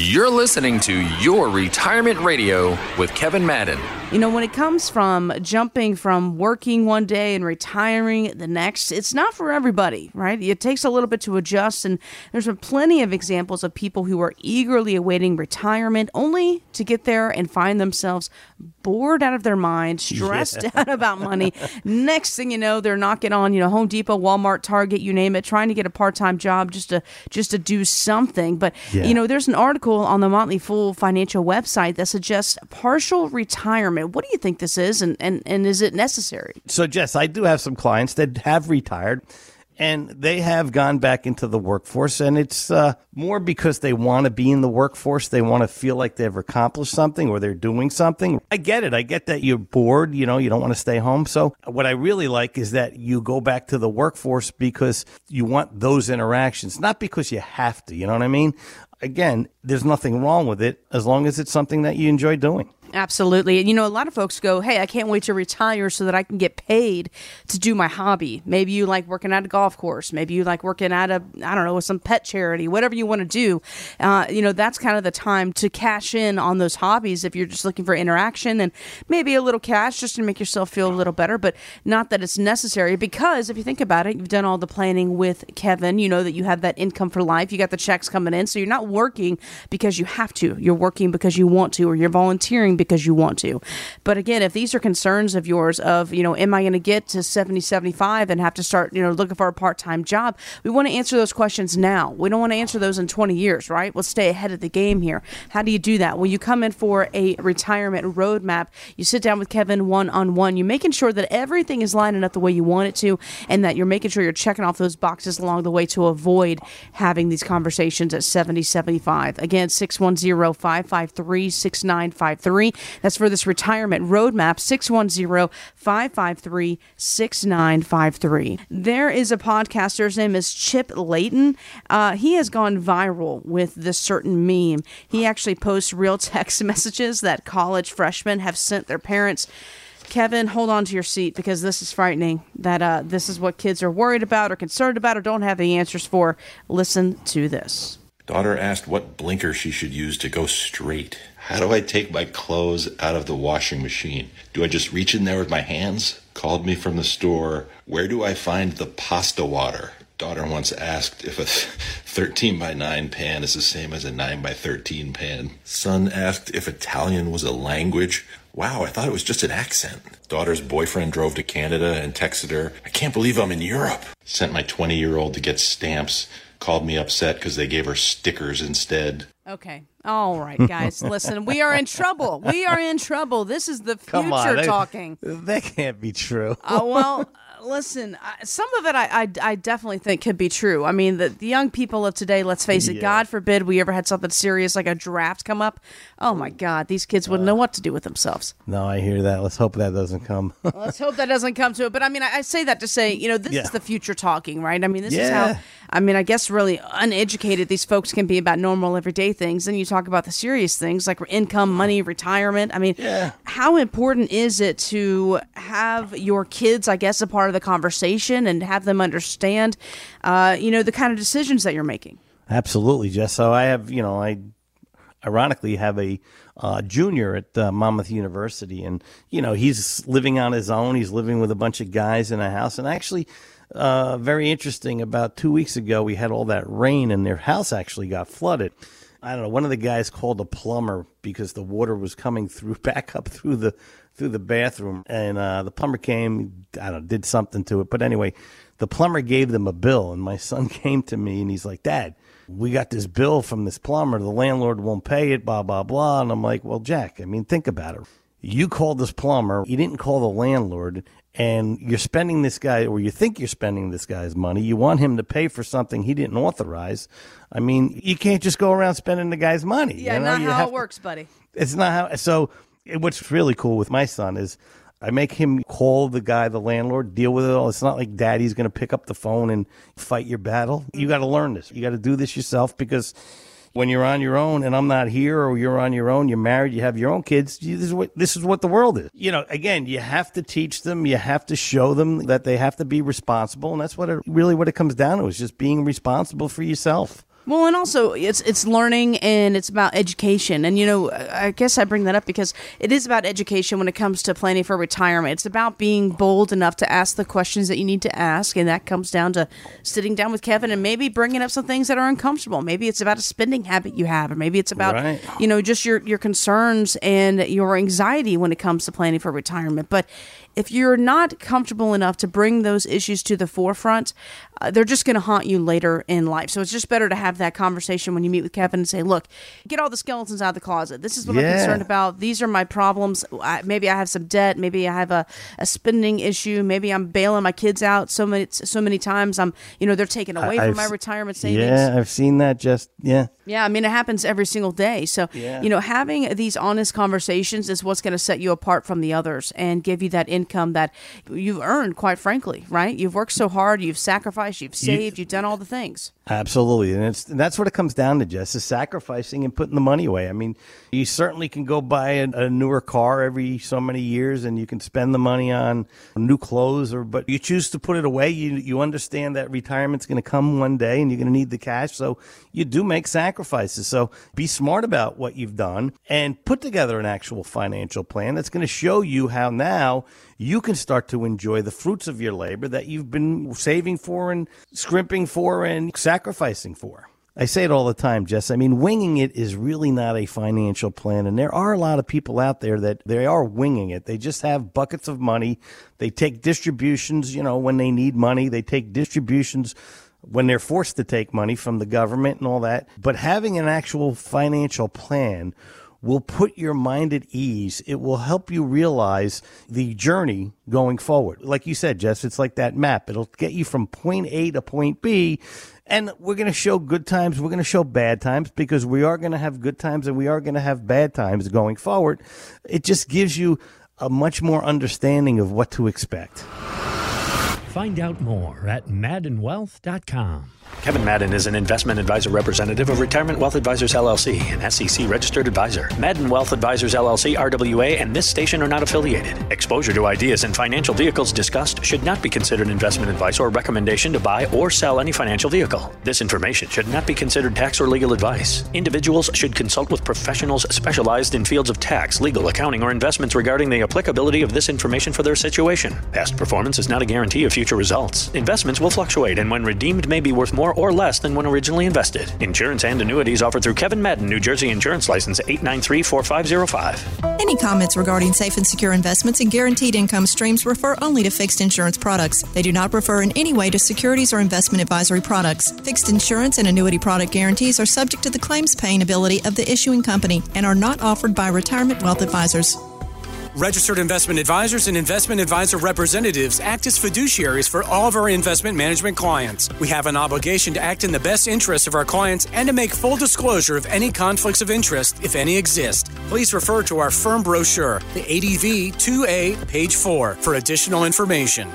You're listening to Your Retirement Radio with Kevin Madden. You know, when it comes from jumping from working one day and retiring the next, it's not for everybody, right? It takes a little bit to adjust. And there's been plenty of examples of people who are eagerly awaiting retirement only to get there and find themselves bored out of their mind, stressed yeah. out about money. next thing you know, they're knocking on, you know, Home Depot, Walmart, Target, you name it, trying to get a part-time job just to just to do something. But yeah. you know, there's an article on the Motley Fool financial website that suggests partial retirement. What do you think this is, and, and, and is it necessary? So, Jess, I do have some clients that have retired and they have gone back into the workforce and it's uh, more because they want to be in the workforce they want to feel like they've accomplished something or they're doing something. I get it. I get that you're bored you know you don't want to stay home. So what i really like is that you go back to the workforce because you want those interactions not because you have to you know what i mean again there's nothing wrong with it as long as it's something that you enjoy doing Absolutely. And you know, a lot of folks go, Hey, I can't wait to retire so that I can get paid to do my hobby. Maybe you like working at a golf course. Maybe you like working at a, I don't know, some pet charity, whatever you want to do. Uh, you know, that's kind of the time to cash in on those hobbies if you're just looking for interaction and maybe a little cash just to make yourself feel a little better, but not that it's necessary because if you think about it, you've done all the planning with Kevin. You know that you have that income for life. You got the checks coming in. So you're not working because you have to. You're working because you want to or you're volunteering because you want to. But again, if these are concerns of yours of, you know, am I going to get to 70, 75 and have to start, you know, looking for a part-time job, we want to answer those questions now. We don't want to answer those in 20 years, right? We'll stay ahead of the game here. How do you do that? Well, you come in for a retirement roadmap. You sit down with Kevin one-on-one. You're making sure that everything is lining up the way you want it to and that you're making sure you're checking off those boxes along the way to avoid having these conversations at 70, 75. Again, 610 553 6953. That's for this retirement roadmap, 610 553 6953. There is a podcaster, his name is Chip Layton. Uh, he has gone viral with this certain meme. He actually posts real text messages that college freshmen have sent their parents. Kevin, hold on to your seat because this is frightening. That uh, this is what kids are worried about or concerned about or don't have the answers for. Listen to this. Daughter asked what blinker she should use to go straight. How do I take my clothes out of the washing machine? Do I just reach in there with my hands? Called me from the store. Where do I find the pasta water? Daughter once asked if a 13 by 9 pan is the same as a 9 by 13 pan. Son asked if Italian was a language. Wow, I thought it was just an accent. Daughter's boyfriend drove to Canada and texted her, I can't believe I'm in Europe. Sent my 20 year old to get stamps. Called me upset because they gave her stickers instead. Okay. All right, guys. Listen, we are in trouble. We are in trouble. This is the future on, talking. That can't be true. uh, well, listen, some of it I, I, I, definitely think could be true. I mean, the, the young people of today, let's face it, yeah. God forbid we ever had something serious like a draft come up. Oh my God, these kids wouldn't uh, know what to do with themselves. No, I hear that. Let's hope that doesn't come. let's hope that doesn't come to it. But I mean, I, I say that to say, you know, this yeah. is the future talking, right? I mean, this yeah. is how, I mean, I guess really uneducated these folks can be about normal everyday things. Then you talk about the serious things like income, money, retirement. I mean, how important is it to have your kids, I guess, a part part of the conversation and have them understand, uh, you know, the kind of decisions that you're making. Absolutely, Jess. So I have, you know, I ironically have a uh, junior at uh, Monmouth University, and you know he's living on his own. He's living with a bunch of guys in a house, and actually, uh, very interesting. About two weeks ago, we had all that rain, and their house actually got flooded. I don't know. One of the guys called a plumber because the water was coming through back up through the through the bathroom, and uh, the plumber came. I don't know, did something to it, but anyway, the plumber gave them a bill, and my son came to me and he's like, "Dad, we got this bill from this plumber. The landlord won't pay it. Blah blah blah." And I'm like, "Well, Jack, I mean, think about it. You called this plumber. You didn't call the landlord." And you're spending this guy, or you think you're spending this guy's money. You want him to pay for something he didn't authorize. I mean, you can't just go around spending the guy's money. Yeah, you know? not you how it works, buddy. It's not how. So what's really cool with my son is I make him call the guy, the landlord, deal with it all. It's not like daddy's going to pick up the phone and fight your battle. You got to learn this. You got to do this yourself because when you're on your own and I'm not here or you're on your own, you're married, you have your own kids, this is what this is what the world is. You know, again, you have to teach them, you have to show them that they have to be responsible and that's what it really what it comes down to is just being responsible for yourself. Well, and also it's it's learning and it's about education. And you know, I guess I bring that up because it is about education when it comes to planning for retirement. It's about being bold enough to ask the questions that you need to ask, and that comes down to sitting down with Kevin and maybe bringing up some things that are uncomfortable. Maybe it's about a spending habit you have, or maybe it's about Right. you know just your your concerns and your anxiety when it comes to planning for retirement. But if you're not comfortable enough to bring those issues to the forefront, uh, they're just going to haunt you later in life. So it's just better to have that conversation when you meet with Kevin and say, "Look, get all the skeletons out of the closet. This is what I'm concerned about. These are my problems. I, maybe I have some debt. Maybe I have a, a spending issue. Maybe I'm bailing my kids out so many so many times. I'm you know they're taken away from I've my retirement savings. Yeah, I've seen that. Just yeah. Yeah, I mean it happens every single day. So, Yeah. you know, having these honest conversations is what's going to set you apart from the others and give you that income that you've earned, quite frankly, right? You've worked so hard, you've sacrificed, you've saved, you've done all the things. Absolutely, and it's and that's what it comes down to, Jess, is sacrificing and putting the money away. I mean, you certainly can go buy a, a newer car every so many years, and you can spend the money on new clothes, or but you choose to put it away. You you understand that retirement's going to come one day, and you're going to need the cash, so you do make sacrifices. So be smart about what you've done and put together an actual financial plan that's going to show you how now you can start to enjoy the fruits of your labor that you've been saving for and scrimping for and sacrificing for. I say it all the time, Jess. I mean, winging it is really not a financial plan. And there are a lot of people out there that they are winging it. They just have buckets of money. They take distributions, you know, when they need money. They take distributions when they're forced to take money from the government and all that. But having an actual financial plan will put your mind at ease. It will help you realize the journey going forward. Like you said, Jess, it's like that map. It'll get you from point A to point B. And we're going to show good times. We're going to show bad times because we are going to have good times and we are going to have bad times going forward. It just gives you a much more understanding of what to expect. Find out more at maddenwealth.com. Kevin Madden is an investment advisor representative of Retirement Wealth Advisors LLC, an SEC registered advisor. Madden Wealth Advisors LLC, RWA, and this station are not affiliated. Exposure to ideas and financial vehicles discussed should not be considered investment advice or recommendation to buy or sell any financial vehicle. This information should not be considered tax or legal advice. Individuals should consult with professionals specialized in fields of tax, legal, accounting, or investments regarding the applicability of this information for their situation. Past performance is not a guarantee of future results. Investments will fluctuate and when redeemed may be worth more or less than when originally invested. Insurance and annuities offered through Kevin Madden, New Jersey Insurance License 8934505. Any comments regarding safe and secure investments and guaranteed income streams refer only to fixed insurance products. They do not refer in any way to securities or investment advisory products. Fixed insurance and annuity product guarantees are subject to the claims paying ability of the issuing company and are not offered by retirement wealth advisors. Registered investment advisors and investment advisor representatives act as fiduciaries for all of our investment management clients. We have an obligation to act in the best interest of our clients and to make full disclosure of any conflicts of interest, if any exist. Please refer to our firm brochure, the ADV 2A, page 4, for additional information.